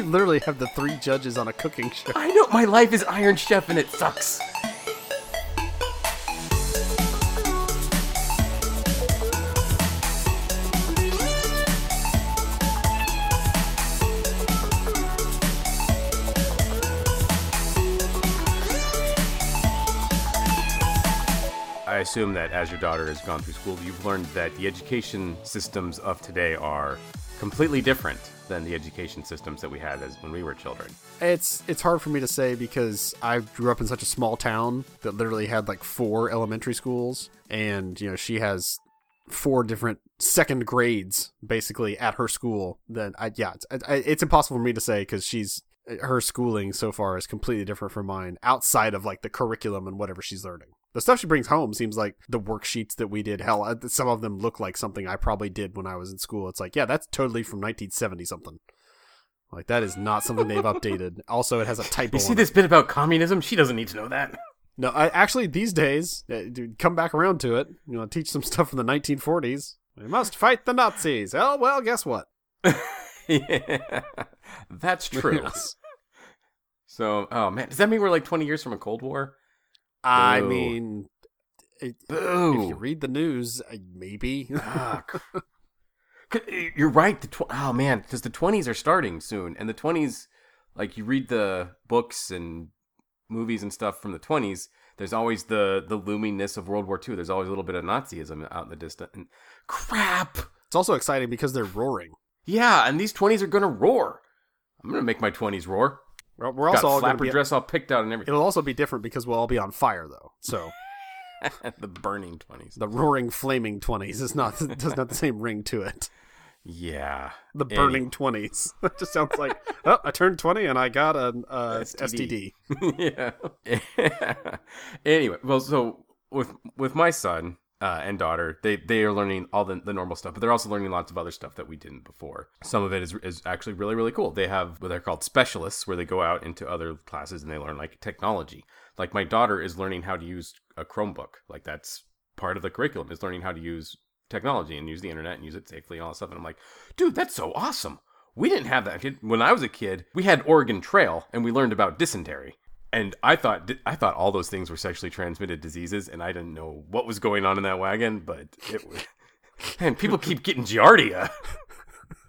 You literally have the three judges on a cooking show. I know my life is Iron Chef and it sucks. Assume that as your daughter has gone through school, you've learned that the education systems of today are completely different than the education systems that we had as when we were children. It's it's hard for me to say because I grew up in such a small town that literally had like four elementary schools, and you know she has four different second grades basically at her school. Then I yeah, it's, it's impossible for me to say because she's her schooling so far is completely different from mine outside of like the curriculum and whatever she's learning. The stuff she brings home seems like the worksheets that we did. Hell, some of them look like something I probably did when I was in school. It's like, yeah, that's totally from 1970 something. Like that is not something they've updated. Also, it has a typo. You see this it. bit about communism? She doesn't need to know that. No, I actually these days, uh, dude, come back around to it. You know, teach some stuff from the 1940s. We must fight the Nazis. Oh well, guess what? yeah, that's true. So, oh man, does that mean we're like 20 years from a Cold War? I Boo. mean, it, if you read the news, maybe. Ah, You're right. The tw- oh man, because the 20s are starting soon, and the 20s, like you read the books and movies and stuff from the 20s. There's always the the loomingness of World War II. There's always a little bit of Nazism out in the distance. And crap. it's also exciting because they're roaring. Yeah, and these 20s are gonna roar. I'm gonna make my 20s roar. We're, we're also all going to flapper be. dress all picked out and everything. It'll also be different because we'll all be on fire though. So the burning 20s. the roaring, flaming twenties is not does not the same ring to it. Yeah. The burning twenties. That just sounds like oh, I turned twenty and I got an uh, STD. yeah. anyway, well, so with with my son uh, and daughter, they they are learning all the, the normal stuff, but they're also learning lots of other stuff that we didn't before. Some of it is is actually really really cool. They have what they're called specialists, where they go out into other classes and they learn like technology. Like my daughter is learning how to use a Chromebook. Like that's part of the curriculum is learning how to use technology and use the internet and use it safely and all that stuff. And I'm like, dude, that's so awesome. We didn't have that when I was a kid. We had Oregon Trail and we learned about dysentery. And I thought I thought all those things were sexually transmitted diseases, and I didn't know what was going on in that wagon. But it was, and people keep getting giardia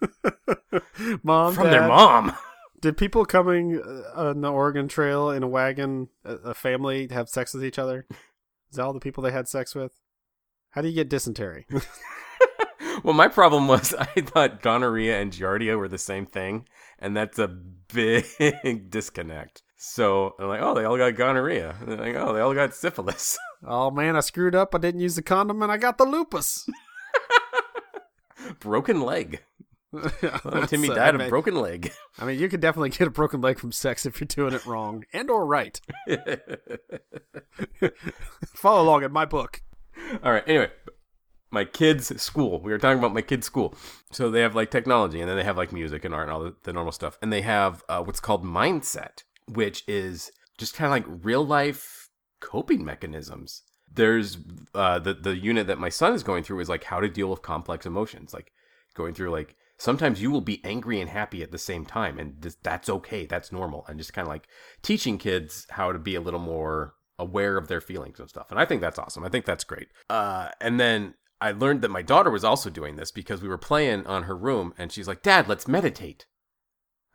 Mom, from their mom. Did people coming uh, on the Oregon Trail in a wagon, a, a family, have sex with each other? Is that all the people they had sex with? How do you get dysentery? well, my problem was I thought gonorrhea and giardia were the same thing, and that's a big disconnect. So I'm like, oh, they all got gonorrhea. And they're like, oh, they all got syphilis. oh man, I screwed up. I didn't use the condom and I got the lupus. broken leg. Well, Timmy So, died I mean, of broken leg. I mean, you could definitely get a broken leg from sex if you're doing it wrong and or right. Follow along in my book. All right. Anyway, my kids' school. We were talking about my kids' school. So they have like technology, and then they have like music and art and all the, the normal stuff. And they have uh, what's called mindset, which is just kind of like real life coping mechanisms. There's uh, the the unit that my son is going through is like how to deal with complex emotions, like going through like sometimes you will be angry and happy at the same time, and this, that's okay, that's normal, and just kind of like teaching kids how to be a little more aware of their feelings and stuff. And I think that's awesome. I think that's great. Uh, and then I learned that my daughter was also doing this because we were playing on her room, and she's like, "Dad, let's meditate."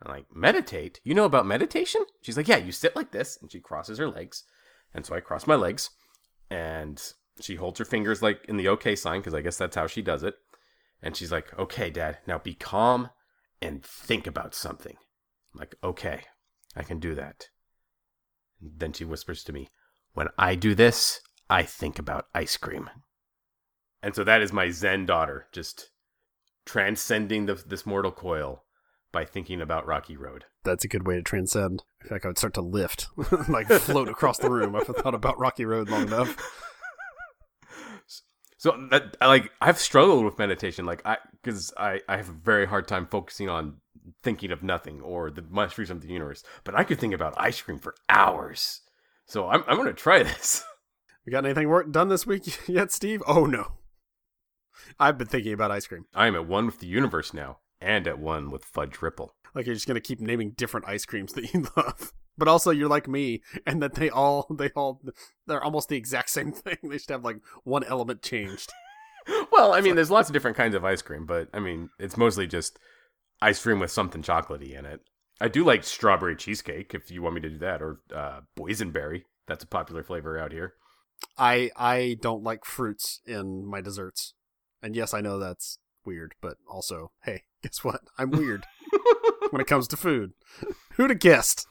I'm like, "Meditate? You know about meditation?" She's like, "Yeah, you sit like this," and she crosses her legs, and so I cross my legs, and she holds her fingers like in the OK sign because I guess that's how she does it. And she's like, "Okay, Dad, now be calm and think about something." I'm like, "Okay, I can do that." Then she whispers to me, "When I do this, I think about ice cream." And so that is my Zen daughter, just transcending the, this mortal coil by thinking about Rocky Road. That's a good way to transcend. I feel like I would start to lift, like float across the room if I thought about Rocky Road long enough. So that like I've struggled with meditation, like I because I I have a very hard time focusing on thinking of nothing or the mysteries of the universe. But I could think about ice cream for hours. So I'm I'm gonna try this. We got anything work done this week yet, Steve? Oh no. I've been thinking about ice cream. I am at one with the universe now, and at one with Fudge Ripple. Like you're just gonna keep naming different ice creams that you love. But also you're like me, and that they all they all they're almost the exact same thing. They just have like one element changed. Well, I mean, there's lots of different kinds of ice cream, but I mean, it's mostly just ice cream with something chocolatey in it. I do like strawberry cheesecake if you want me to do that, or uh, boysenberry. That's a popular flavor out here. I I don't like fruits in my desserts. And yes, I know that's weird, but also, hey, guess what? I'm weird when it comes to food. Who'd have guessed?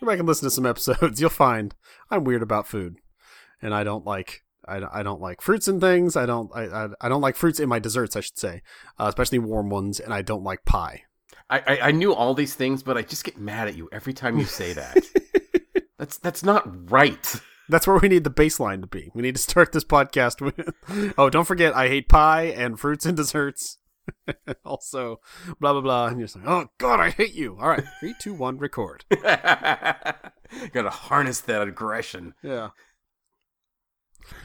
Go back and listen to some episodes. You'll find I'm weird about food, and I don't like I, I don't like fruits and things. I don't I, I, I don't like fruits in my desserts. I should say, uh, especially warm ones, and I don't like pie. I, I I knew all these things, but I just get mad at you every time you say that. that's that's not right. That's where we need the baseline to be. We need to start this podcast with. Oh, don't forget, I hate pie and fruits and desserts. also, blah blah blah. And you're just like, oh god, I hate you. All right, three, two, one, record. Gotta harness that aggression. Yeah.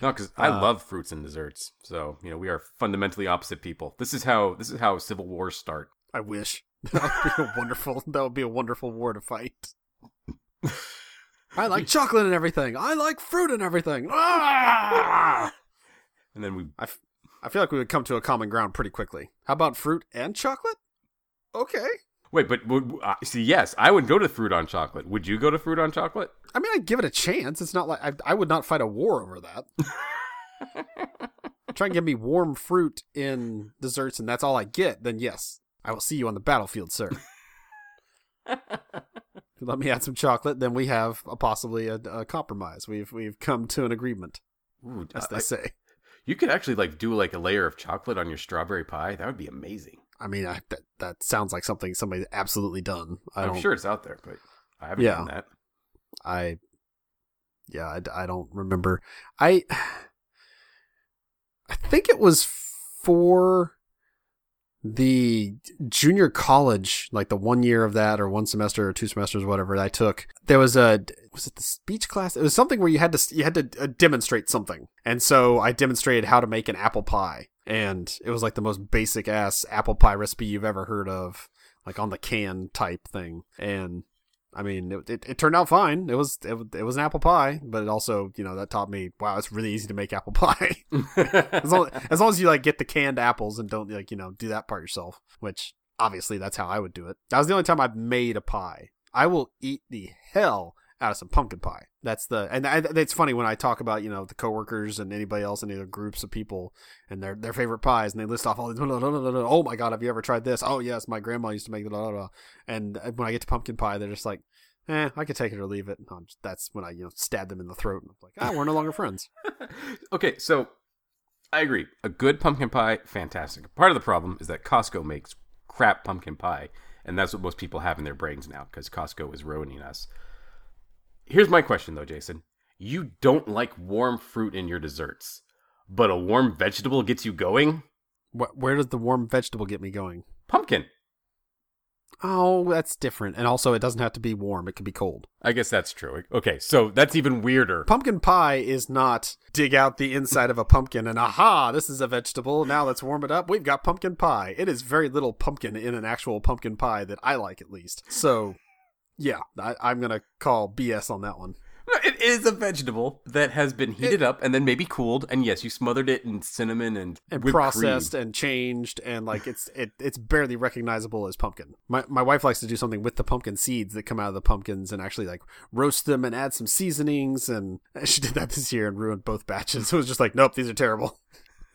No, because I Uh, love fruits and desserts. So you know, we are fundamentally opposite people. This is how this is how civil wars start. I wish that would be a wonderful. That would be a wonderful war to fight. I like chocolate and everything. I like fruit and everything. Ah! And then we I, f- I feel like we would come to a common ground pretty quickly. How about fruit and chocolate? Okay. wait, but would, uh, see, yes, I would go to fruit on chocolate. Would you go to fruit on chocolate? I mean, I'd give it a chance. It's not like I, I would not fight a war over that. Try and give me warm fruit in desserts, and that's all I get. Then yes, I will see you on the battlefield, sir. Let me add some chocolate, then we have a, possibly a, a compromise. We've we've come to an agreement, Ooh, as they say. You could actually like do like a layer of chocolate on your strawberry pie. That would be amazing. I mean, I, that that sounds like something somebody's absolutely done. I I'm don't. sure it's out there, but I haven't Yeah. done that. I, yeah, I, I don't remember. I, I think it was for the junior college, like the one year of that, or one semester, or two semesters, whatever I took. There was a was it the speech class? It was something where you had to you had to uh, demonstrate something, and so I demonstrated how to make an apple pie, and it was like the most basic ass apple pie recipe you've ever heard of, like on the can type thing, and I mean, it, it, it turned out fine. It was it, it was an apple pie, but it also you know that taught me wow, it's really easy to make apple pie as long as long as you like get the canned apples and don't like you know do that part yourself. Which obviously that's how I would do it. That was the only time I've made a pie. I will eat the hell out of some pumpkin pie. That's the and I, it's funny when I talk about you know the coworkers and anybody else in other groups of people and their their favorite pies and they list off all these. Oh my god, have you ever tried this? Oh yes, my grandma used to make the. And when I get to pumpkin pie, they're just like, eh, I could take it or leave it. And just- that's when I you know stab them in the throat and I'm like, ah, we're no longer friends. okay, so I agree. A good pumpkin pie, fantastic. Part of the problem is that Costco makes crap pumpkin pie, and that's what most people have in their brains now because Costco is ruining us. Here's my question though, Jason. You don't like warm fruit in your desserts, but a warm vegetable gets you going? Wh- where does the warm vegetable get me going? Pumpkin. Oh, that's different. And also, it doesn't have to be warm; it could be cold. I guess that's true. Okay, so that's even weirder. Pumpkin pie is not dig out the inside of a pumpkin and aha, this is a vegetable. Now let's warm it up. We've got pumpkin pie. It is very little pumpkin in an actual pumpkin pie that I like, at least. So, yeah, I, I'm gonna call BS on that one. It is a vegetable that has been heated up and then maybe cooled, and yes, you smothered it in cinnamon and, and processed cream. and changed and like it's it it's barely recognizable as pumpkin. My my wife likes to do something with the pumpkin seeds that come out of the pumpkins and actually like roast them and add some seasonings and she did that this year and ruined both batches. It was just like, nope, these are terrible.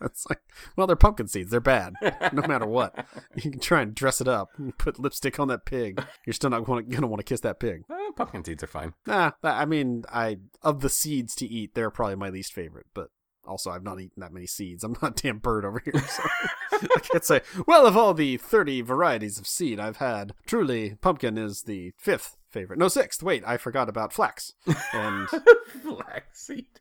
It's like, well, they're pumpkin seeds. They're bad, no matter what. You can try and dress it up, put lipstick on that pig. You're still not gonna, gonna want to kiss that pig. Eh, pumpkin seeds are fine. Nah, I mean, I of the seeds to eat, they're probably my least favorite. But also, I've not eaten that many seeds. I'm not a damn bird over here, so I can't say. Well, of all the 30 varieties of seed I've had, truly, pumpkin is the fifth favorite. No, sixth. Wait, I forgot about flax. And Flaxseed.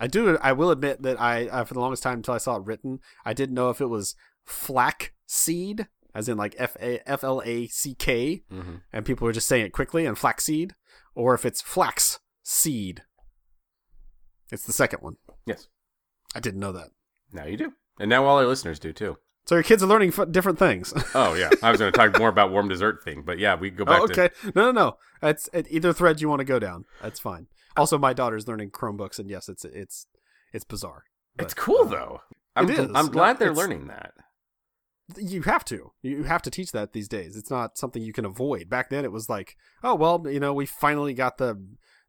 I do. I will admit that I, uh, for the longest time until I saw it written, I didn't know if it was flax seed, as in like F A F L A C K, Mm-hmm. and people were just saying it quickly and flaxseed, or if it's flax seed. It's the second one. Yes. I didn't know that. Now you do. And now all our listeners do too. So your kids are learning f- different things. Oh yeah, I was going to talk more about warm dessert thing, but yeah, we go back oh, to okay. No, no, no. It's it, either thread you want to go down. That's fine. Also, my daughter's learning Chromebooks, and yes, it's it's it's bizarre. It's cool uh, though. I'm, it is. I'm No, glad they're learning that. You have to. You have to teach that these days. It's not something you can avoid. Back then, it was like, oh well, you know, we finally got the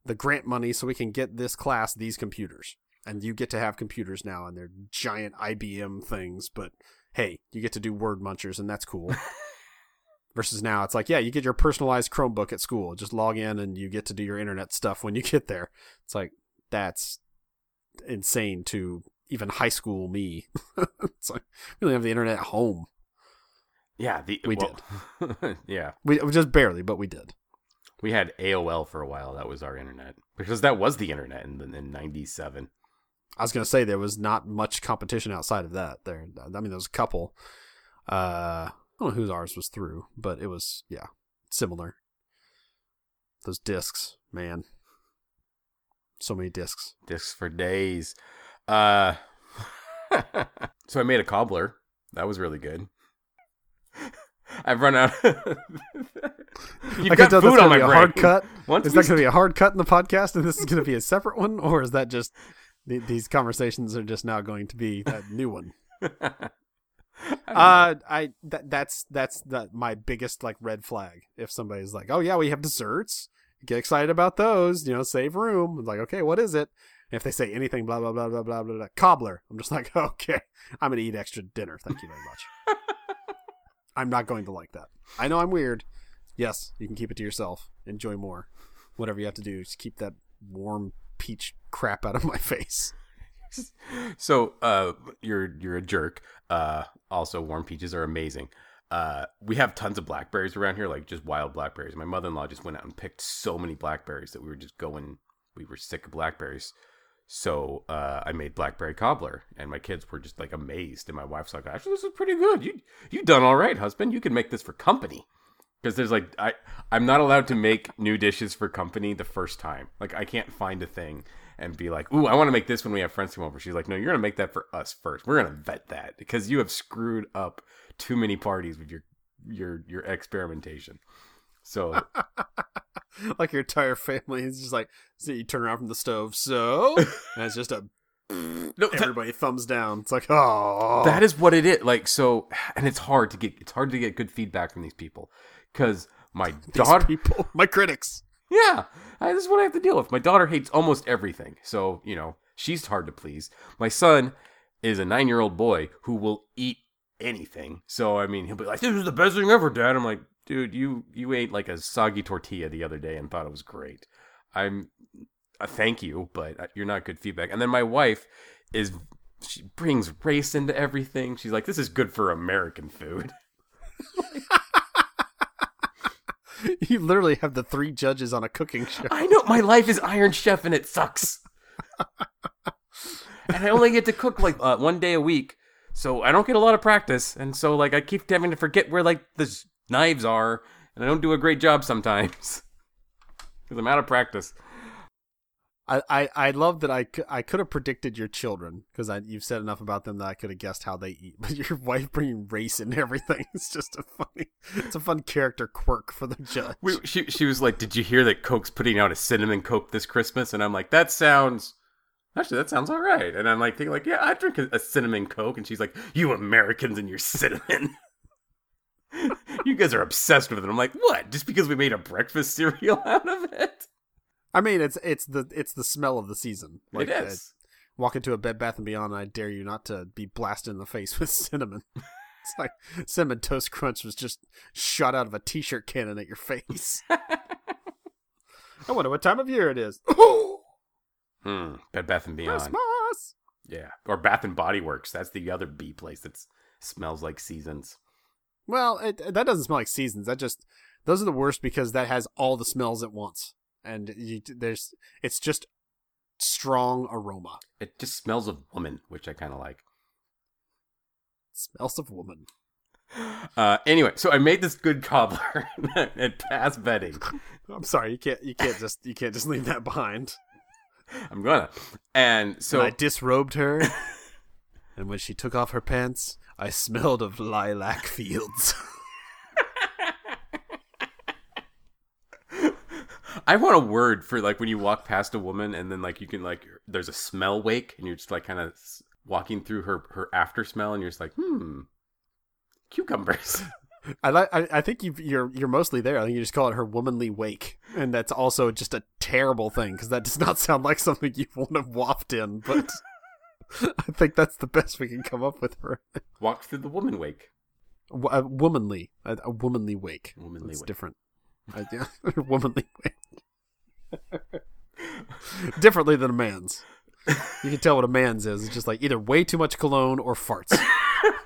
the grant money, so we can get this class these computers, and you get to have computers now, and they're giant IBM things. But hey, you get to do word munchers, and that's cool. Versus now, it's like, yeah, you get your personalized Chromebook at school. Just log in, and you get to do your internet stuff when you get there. It's like that's insane to even high school me. it's like we don't have the internet at home. Yeah, the We did. yeah, We just barely, but we did. we had AOL for a while. That was our internet because that was the internet in in '97. I was gonna say there was not much competition outside of that. There, I mean, there was a couple. Uh, I don't know whose ours was through, but it was yeah, similar. Those discs, man, so many discs. Discs for days. Uh, so I made a cobbler. That was really good. I've run out. You've I got food on my be a brain. hard cut. Once Is that going to be a hard cut in the podcast, and this is going to be a separate one, or is that just th- these conversations are just now going to be that new one? Uh, I that that's that's the, my biggest like red flag. If somebody's like, "Oh yeah, we have desserts," get excited about those. You know, save room. It's like, okay, what is it? And if they say anything, blah blah blah blah blah blah, blah cobbler, I'm just like, okay, I'm gonna eat extra dinner. Thank you very much. I'm not going to like that. I know I'm weird. Yes, you can keep it to yourself. Enjoy more. Whatever you have to do, just keep that warm peach crap out of my face. so uh you're you're a jerk. Uh also warm peaches are amazing. Uh we have tons of blackberries around here like just wild blackberries. My mother-in-law just went out and picked so many blackberries that we were just going we were sick of blackberries. So uh i made blackberry cobbler and my kids were just like amazed. And my wife's like actually this is pretty good. You you done all right husband. You can make this for company. Because there's like I I'm not allowed to make new dishes for company the first time. Like I can't find a thing and be like, "Ooh, I want to make this when we have friends come over." She's like, "No, you're gonna make that for us first. We're gonna vet that because you have screwed up too many parties with your your your experimentation." So like your entire family is just like so you turn around from the stove so and it's just a no, that, everybody thumbs down it's like oh that is what it is. Like so, and it's hard to get it's hard to get good feedback from these people because my daughter people my critics Yeah, I, this is what I have to deal with. My daughter hates almost everything, so you know she's hard to please. My son is a nine-year-old boy who will eat anything. So I mean, he'll be like, "This is the best thing ever, Dad." I'm like, "Dude, you you ate like a soggy tortilla the other day and thought it was great." I'm, uh, thank you, but uh, you're not good feedback. And then my wife is she brings race into everything. She's like, "This is good for American food." you literally have the three judges on a cooking show I know my life is Iron Chef and it sucks. and I only get to cook like uh, one day a week, so I don't get a lot of practice. And so like I keep having to forget where like the knives are, and I don't do a great job sometimes because I'm out of practice. I, I, love that I, I could have predicted your children because you've said enough about them that I could have guessed how they eat. But your wife bringing race and everything is just a funny, it's a fun character quirk for the judge. We, she she was like, "Did you hear that Coke's putting out a cinnamon Coke this Christmas?" And I'm like, "That sounds." Actually, that sounds all right. And I'm like thinking, like, yeah, I drink a, a cinnamon Coke. And she's like, "You Americans and your cinnamon." you guys are obsessed with it. I'm like, what? Just because we made a breakfast cereal out of it? I mean, it's it's the it's the smell of the season. Like, it uh, is. walk into a Bed Bath and Beyond, and I dare you not to be blasted in the face with cinnamon. it's like cinnamon toast crunch was just shot out of a t-shirt cannon at your face. I wonder what time of year it is. Hmm. Bed Bath and Beyond. Christmas. Yeah. Or Bath and Body Works. That's the other B place that smells like seasons. Well, it, that doesn't smell like seasons. That just those are the worst because that has all the smells at once, and you, there's it's just strong aroma. It just smells of woman, which I kind of like. smells of woman. Uh, anyway, so I made this good cobbler and passed vetting. I'm sorry, you can't you can't just you can't just leave that behind. I'm gonna. And so and I disrobed her, and when she took off her pants, I smelled of lilac fields. I want a word for like when you walk past a woman and then like you can like there's a smell wake and you're just like kind of walking through her her after smell and you're just like hmm cucumbers. I like. I, I think you you're you're mostly there. I think you just call it her womanly wake, and that's also just a terrible thing because that does not sound like something you want to waft in. But I think that's the best we can come up with for it. Walk through the woman wake. W- a womanly, a, a womanly wake. Womanly It's different. I, yeah, womanly wake. Differently than a man's. You can tell what a man's is. It's just like either way too much cologne or farts.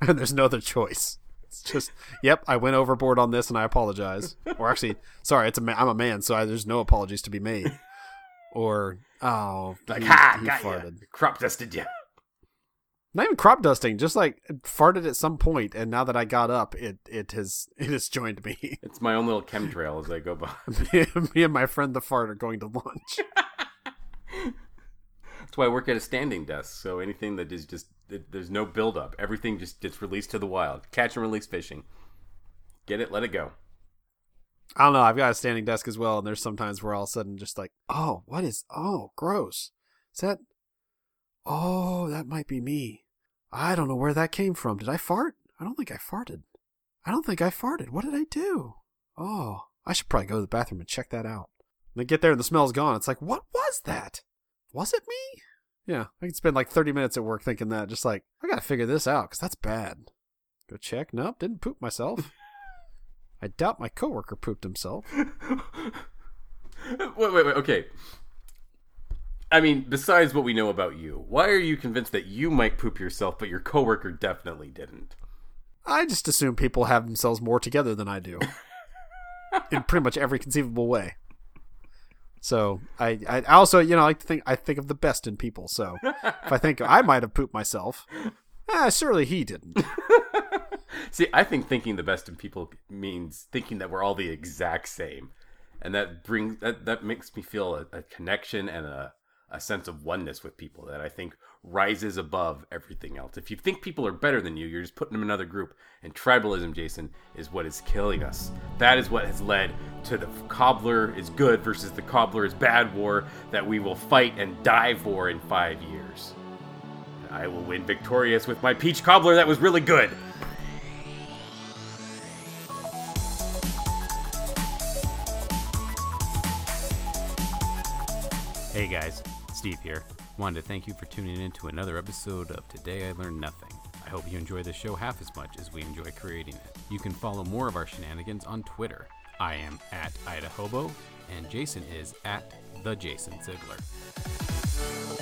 and there's no other choice. It's just, yep, I went overboard on this and I apologize. Or actually, sorry, it's a ma- I'm a man, so I, there's no apologies to be made. Or oh, like he, ha he got farted. ya. crop dusted you. Not even crop dusting, just like farted at some point, and now that I got up, it it has it has joined me. It's my own little chemtrail as I go by. me and my friend the fart are going to lunch. That's why I work at a standing desk. So anything that is just it, there's no buildup. Everything just gets released to the wild. Catch and release fishing. Get it, let it go. I don't know. I've got a standing desk as well, and there's sometimes where all of a sudden just like, oh, what is? Oh, gross. Is that? Oh, that might be me. I don't know where that came from. Did I fart? I don't think I farted. I don't think I farted. What did I do? Oh, I should probably go to the bathroom and check that out. And they get there and the smell's gone. It's like, what was that? Was it me? Yeah, I could spend like 30 minutes at work thinking that. Just like, I gotta figure this out because that's bad. Go check. Nope, didn't poop myself. I doubt my coworker pooped himself. wait, wait, wait. Okay. I mean, besides what we know about you, why are you convinced that you might poop yourself, but your coworker definitely didn't? I just assume people have themselves more together than I do. in pretty much every conceivable way. So I, I also, you know, I like to think I think of the best in people. So if I think I might have pooped myself, eh, surely he didn't. See, I think thinking the best in people means thinking that we're all the exact same, and that brings that that makes me feel a, a connection and a a sense of oneness with people that I think rises above everything else. If you think people are better than you, you're just putting them in another group. And tribalism, Jason, is what is killing us. That is what has led to the cobbler is good versus the cobbler is bad war that we will fight and die for in five years. I will win victorious with my peach cobbler that was really good. Hey guys, Steve here. Wanted to thank you for tuning in to another episode of Today I Learned Nothing. I hope you enjoy the show half as much as we enjoy creating it. You can follow more of our shenanigans on Twitter. I am at Idahobo, and Jason is at the Jason Ziegler.